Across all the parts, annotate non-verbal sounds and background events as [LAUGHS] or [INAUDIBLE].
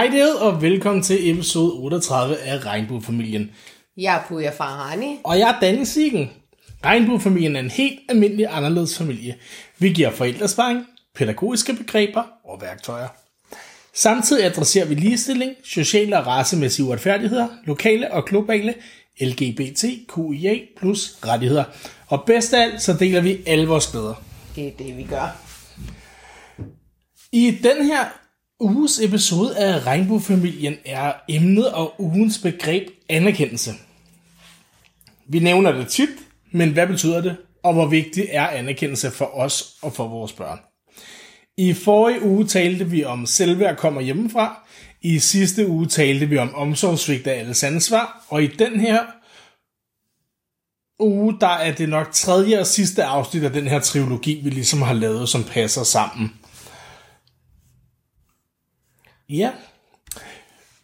Hej det og velkommen til episode 38 af Regnbuefamilien. Jeg er Puja Farhani. Og jeg er Danny Siggen. Regnbuefamilien er en helt almindelig anderledes familie. Vi giver forældresparing, pædagogiske begreber og værktøjer. Samtidig adresserer vi ligestilling, sociale og racemæssige uretfærdigheder, lokale og globale LGBTQIA plus rettigheder. Og bedst af alt, så deler vi alle vores glæder. Det er det, vi gør. I den her uges episode af Regnbuefamilien er emnet og ugens begreb anerkendelse. Vi nævner det tit, men hvad betyder det, og hvor vigtig er anerkendelse for os og for vores børn? I forrige uge talte vi om selvværd kommer hjemmefra. I sidste uge talte vi om omsorgsvigt af alles ansvar. Og i den her uge, der er det nok tredje og sidste afsnit af den her trilogi, vi ligesom har lavet, som passer sammen. Ja.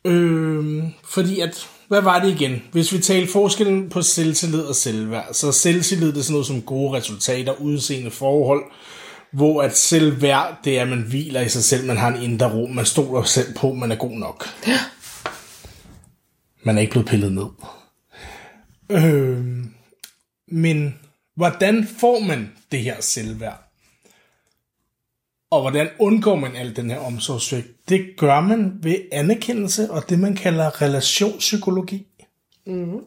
Øh, fordi at, hvad var det igen? Hvis vi taler forskellen på selvtillid og selvværd, så selvtillid det er sådan noget som gode resultater, udseende forhold, hvor at selvværd, det er, at man hviler i sig selv, man har en indre ro, man stoler selv på, man er god nok. Ja. Man er ikke blevet pillet ned. Øh, men hvordan får man det her selvværd? Og hvordan undgår man al den her omsorgssvigt? Det gør man ved anerkendelse og det, man kalder relationspsykologi. Mm.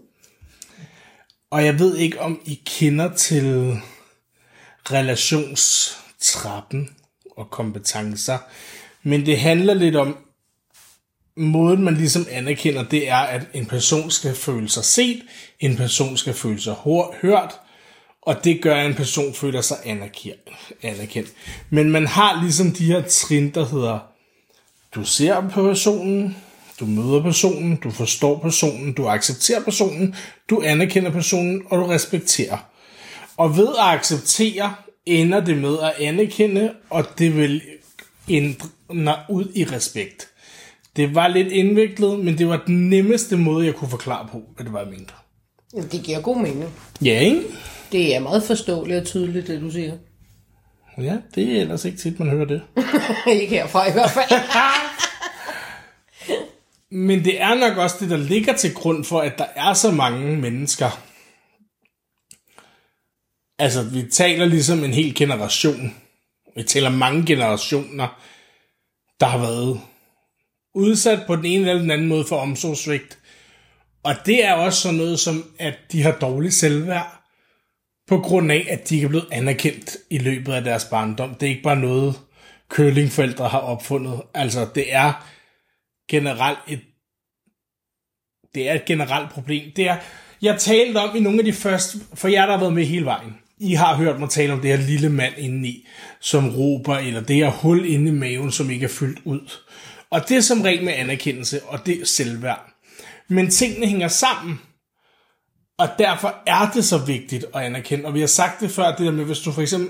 Og jeg ved ikke, om I kender til relationstrappen og kompetencer, men det handler lidt om, måden man ligesom anerkender, det er, at en person skal føle sig set, en person skal føle sig hørt, og det gør, at en person føler sig anerkendt. Men man har ligesom de her trin, der hedder, du ser på personen, du møder personen, du forstår personen, du accepterer personen, du anerkender personen, og du respekterer. Og ved at acceptere, ender det med at anerkende, og det vil ændre ud i respekt. Det var lidt indviklet, men det var den nemmeste måde, jeg kunne forklare på, hvad det var, jeg mente. Det giver god mening. Ja, ikke? Det er meget forståeligt og tydeligt, det du siger. Ja, det er ellers ikke tit, man hører det. [LAUGHS] ikke herfra i hvert fald. [LAUGHS] Men det er nok også det, der ligger til grund for, at der er så mange mennesker. Altså, vi taler ligesom en hel generation. Vi taler mange generationer, der har været udsat på den ene eller den anden måde for omsorgssvigt. Og det er også sådan noget som, at de har dårlig selvværd på grund af, at de ikke er blevet anerkendt i løbet af deres barndom. Det er ikke bare noget, kølingforældre har opfundet. Altså, det er generelt et det er et generelt problem. Det er, jeg talte om i nogle af de første, for jer der har været med hele vejen, I har hørt mig tale om det her lille mand indeni, som råber, eller det her hul inde i maven, som ikke er fyldt ud. Og det er som regel med anerkendelse, og det er selvværd. Men tingene hænger sammen. Og derfor er det så vigtigt at anerkende. Og vi har sagt det før, det der med, hvis du for eksempel...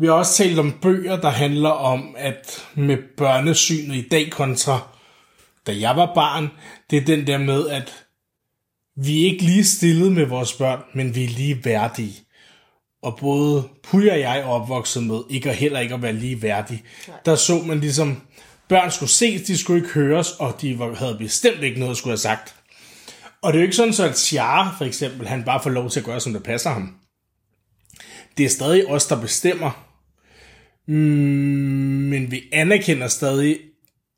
Vi har også talt om bøger, der handler om, at med børnesynet i dag kontra da jeg var barn, det er den der med, at vi er ikke lige stillet med vores børn, men vi er lige værdige. Og både Puja og jeg er opvokset med ikke og heller ikke at være lige værdige. Der så man ligesom, børn skulle ses, de skulle ikke høres, og de havde bestemt ikke noget at skulle have sagt. Og det er jo ikke sådan, så at Char, for eksempel, han bare får lov til at gøre, som det passer ham. Det er stadig os, der bestemmer. Mm, men vi anerkender stadig,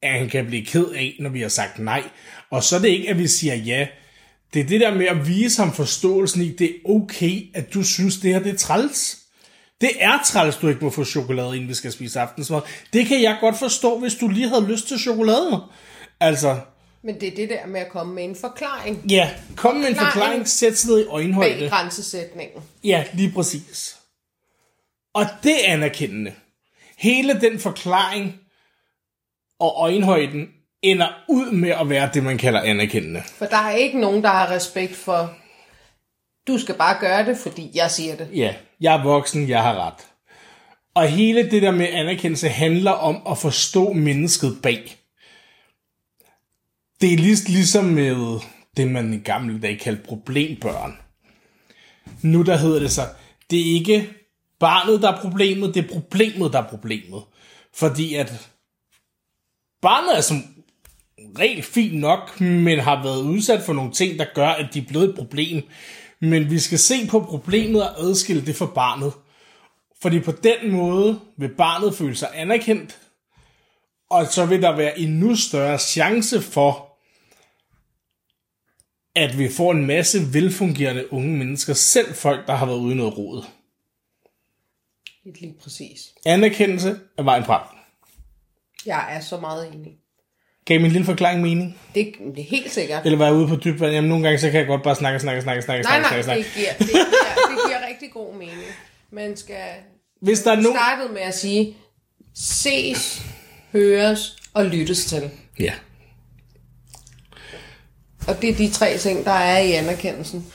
at han kan blive ked af, når vi har sagt nej. Og så er det ikke, at vi siger ja. Det er det der med at vise ham forståelsen i, det er okay, at du synes, det her det er træls. Det er træls, du ikke må få chokolade, inden vi skal spise aftensmad. Det kan jeg godt forstå, hvis du lige havde lyst til chokolade. Altså, men det er det der med at komme med en forklaring. Ja, kom med en forklaring, sæt sig ned i øjenhøjde. Bag grænsesætningen. Ja, lige præcis. Og det er anerkendende. Hele den forklaring og øjenhøjden ender ud med at være det, man kalder anerkendende. For der er ikke nogen, der har respekt for, du skal bare gøre det, fordi jeg siger det. Ja, jeg er voksen, jeg har ret. Og hele det der med anerkendelse handler om at forstå mennesket bag. Det er ligesom med det, man i gamle dage kaldte problembørn. Nu der hedder det så, det er ikke barnet, der er problemet, det er problemet, der er problemet. Fordi at barnet er som regel fint nok, men har været udsat for nogle ting, der gør, at de er blevet et problem. Men vi skal se på problemet og adskille det fra barnet. Fordi på den måde vil barnet føle sig anerkendt, og så vil der være endnu større chance for, at vi får en masse velfungerende unge mennesker, selv folk, der har været ude i noget rod. Lige præcis. Anerkendelse er vejen frem. Jeg er så meget enig. Gav min lille forklaring mening? Det, det er helt sikkert. Eller var jeg ude på dybt vand? Jamen, nogle gange så kan jeg godt bare snakke, snakke, snakke, snakke, Nej, snakke, nej, snakke, det giver, det, giver, det giver rigtig god mening. Man skal Hvis der er nogen... starte med at sige, ses, høres og lyttes til. Ja. Og det er de tre ting, der er i anerkendelsen.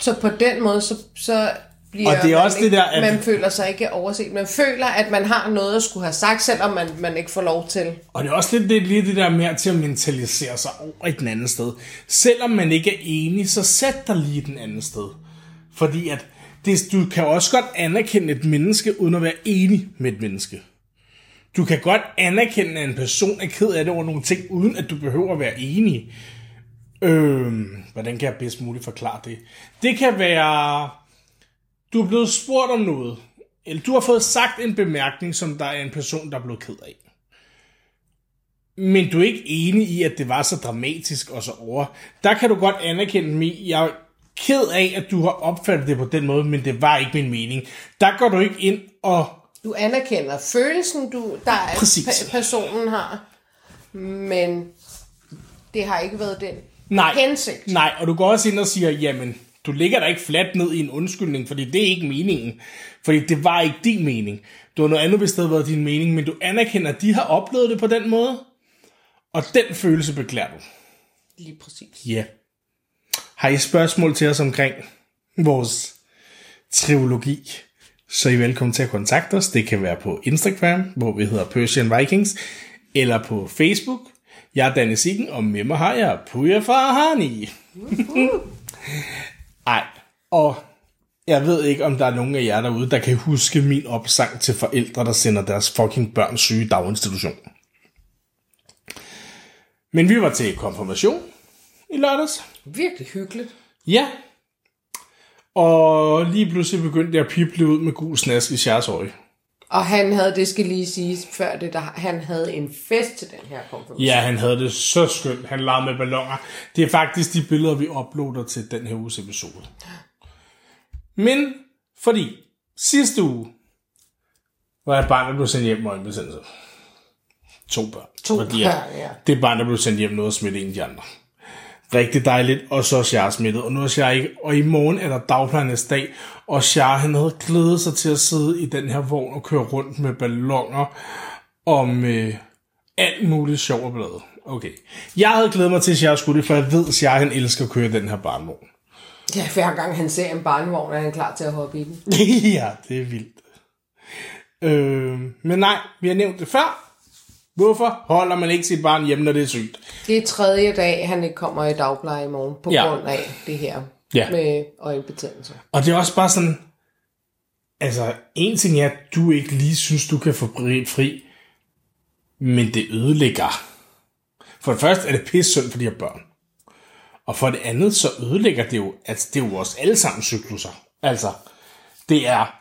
Så på den måde, så, så bliver Og det er man også ikke, det der, at- man føler sig ikke overset. Man føler, at man har noget at skulle have sagt, selvom man, man ikke får lov til. Og det er også lidt det, lige det der med til at mentalisere sig over et andet sted. Selvom man ikke er enig, så sæt dig lige den anden sted. Fordi at det, du kan også godt anerkende et menneske, uden at være enig med et menneske. Du kan godt anerkende, at en person er ked af det over nogle ting, uden at du behøver at være enig. Øhm, hvordan kan jeg bedst muligt forklare det? Det kan være, du er blevet spurgt om noget, eller du har fået sagt en bemærkning, som der er en person, der er blevet ked af. Men du er ikke enig i, at det var så dramatisk og så over. Der kan du godt anerkende mig. Jeg er ked af, at du har opfattet det på den måde, men det var ikke min mening. Der går du ikke ind og... Du anerkender følelsen, du, der er, Præcis. personen har, men det har ikke været den Nej, hensigt. nej, og du går også ind og siger, jamen, du ligger der ikke fladt ned i en undskyldning, fordi det er ikke meningen. Fordi det var ikke din mening. Det var noget andet, havde været din mening, men du anerkender, at de har oplevet det på den måde, og den følelse beklager du. Lige præcis. Ja. Har I spørgsmål til os omkring vores trilogi, så er I velkommen til at kontakte os. Det kan være på Instagram, hvor vi hedder Persian Vikings, eller på Facebook. Jeg er Danne Siggen, og med mig har jeg Puja Farhani. Ej, og jeg ved ikke, om der er nogen af jer derude, der kan huske min opsang til forældre, der sender deres fucking børn syge i daginstitution. Men vi var til konfirmation i lørdags. Virkelig hyggeligt. Ja. Og lige pludselig begyndte jeg at pible ud med gul snask i Sjærs øje. Og han havde, det skal lige siges før det, der, han havde en fest til den her konfirmation. Ja, han havde det så skønt. Han legede med ballonger. Det er faktisk de billeder, vi uploader til den her uges episode. Men fordi sidste uge var jeg et barn, der blev sendt hjem med øjenbetændelse. To børn. To fordi børn, ja. Det er barn, der blev sendt hjem noget og smitte en af de andre. Rigtig dejligt, og så er Shar smittet, og nu er Shar ikke. Og i morgen er der dagplejernes dag, og Shar han havde glædet sig til at sidde i den her vogn og køre rundt med ballonger om øh, alt muligt sjov og blad. Okay. Jeg havde glædet mig til, at Shar skulle det, for jeg ved, at Shar han elsker at køre den her barnvogn. Ja, hver gang han ser en barnevogn, er han klar til at hoppe i den. [LAUGHS] ja, det er vildt. Øh, men nej, vi har nævnt det før. Hvorfor holder man ikke sit barn hjemme, når det er sygt? Det er tredje dag, han ikke kommer i dagpleje i morgen, på Ja. grund af det her Ja. med øjenbetændelse. Og det er også bare sådan, altså en ting er, at du ikke lige synes, du kan få fri, fri men det ødelægger. For det første er det pisse synd for de her børn. Og for det andet, så ødelægger det jo, altså det er jo vores allesammen cykluser. Altså, det er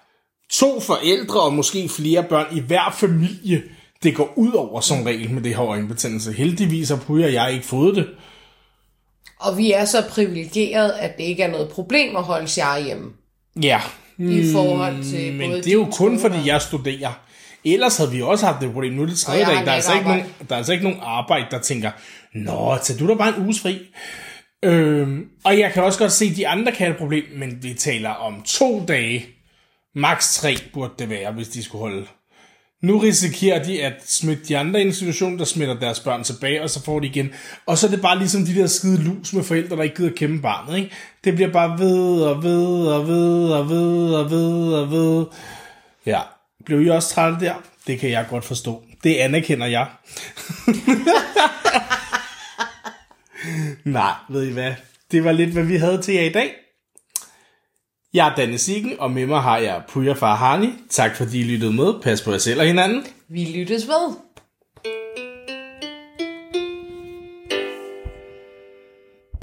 to forældre og måske flere børn i hver familie, det går ud over som regel med det her øjenbetændelse. Heldigvis har Puja og jeg ikke fået det. Og vi er så privilegeret, at det ikke er noget problem at holde Shar hjemme. Ja. I forhold til Men både det er jo kun fordi jeg studerer. Ellers havde vi også haft det problem. Nu er det tredje dag. Der er, altså ikke nogen, der er altså ikke nogen arbejde, der tænker, Nå, tag du da bare en uges fri. Øhm, og jeg kan også godt se, at de andre kan have et problem, men vi taler om to dage. Max tre burde det være, hvis de skulle holde. Nu risikerer de at smitte de andre institutioner, der smitter deres børn tilbage, og så får de igen. Og så er det bare ligesom de der skide lus med forældre, der ikke gider kæmpe barnet. Ikke? Det bliver bare ved og ved og ved og ved og ved og ved. Ja, blev I også trætte der? Det kan jeg godt forstå. Det anerkender jeg. [LAUGHS] Nej, ved I hvad? Det var lidt, hvad vi havde til jer i dag. Jeg er Danne Siggen, og med mig har jeg Puja Farhani. Tak fordi I lyttede med. Pas på jer selv og hinanden. Vi lyttes ved.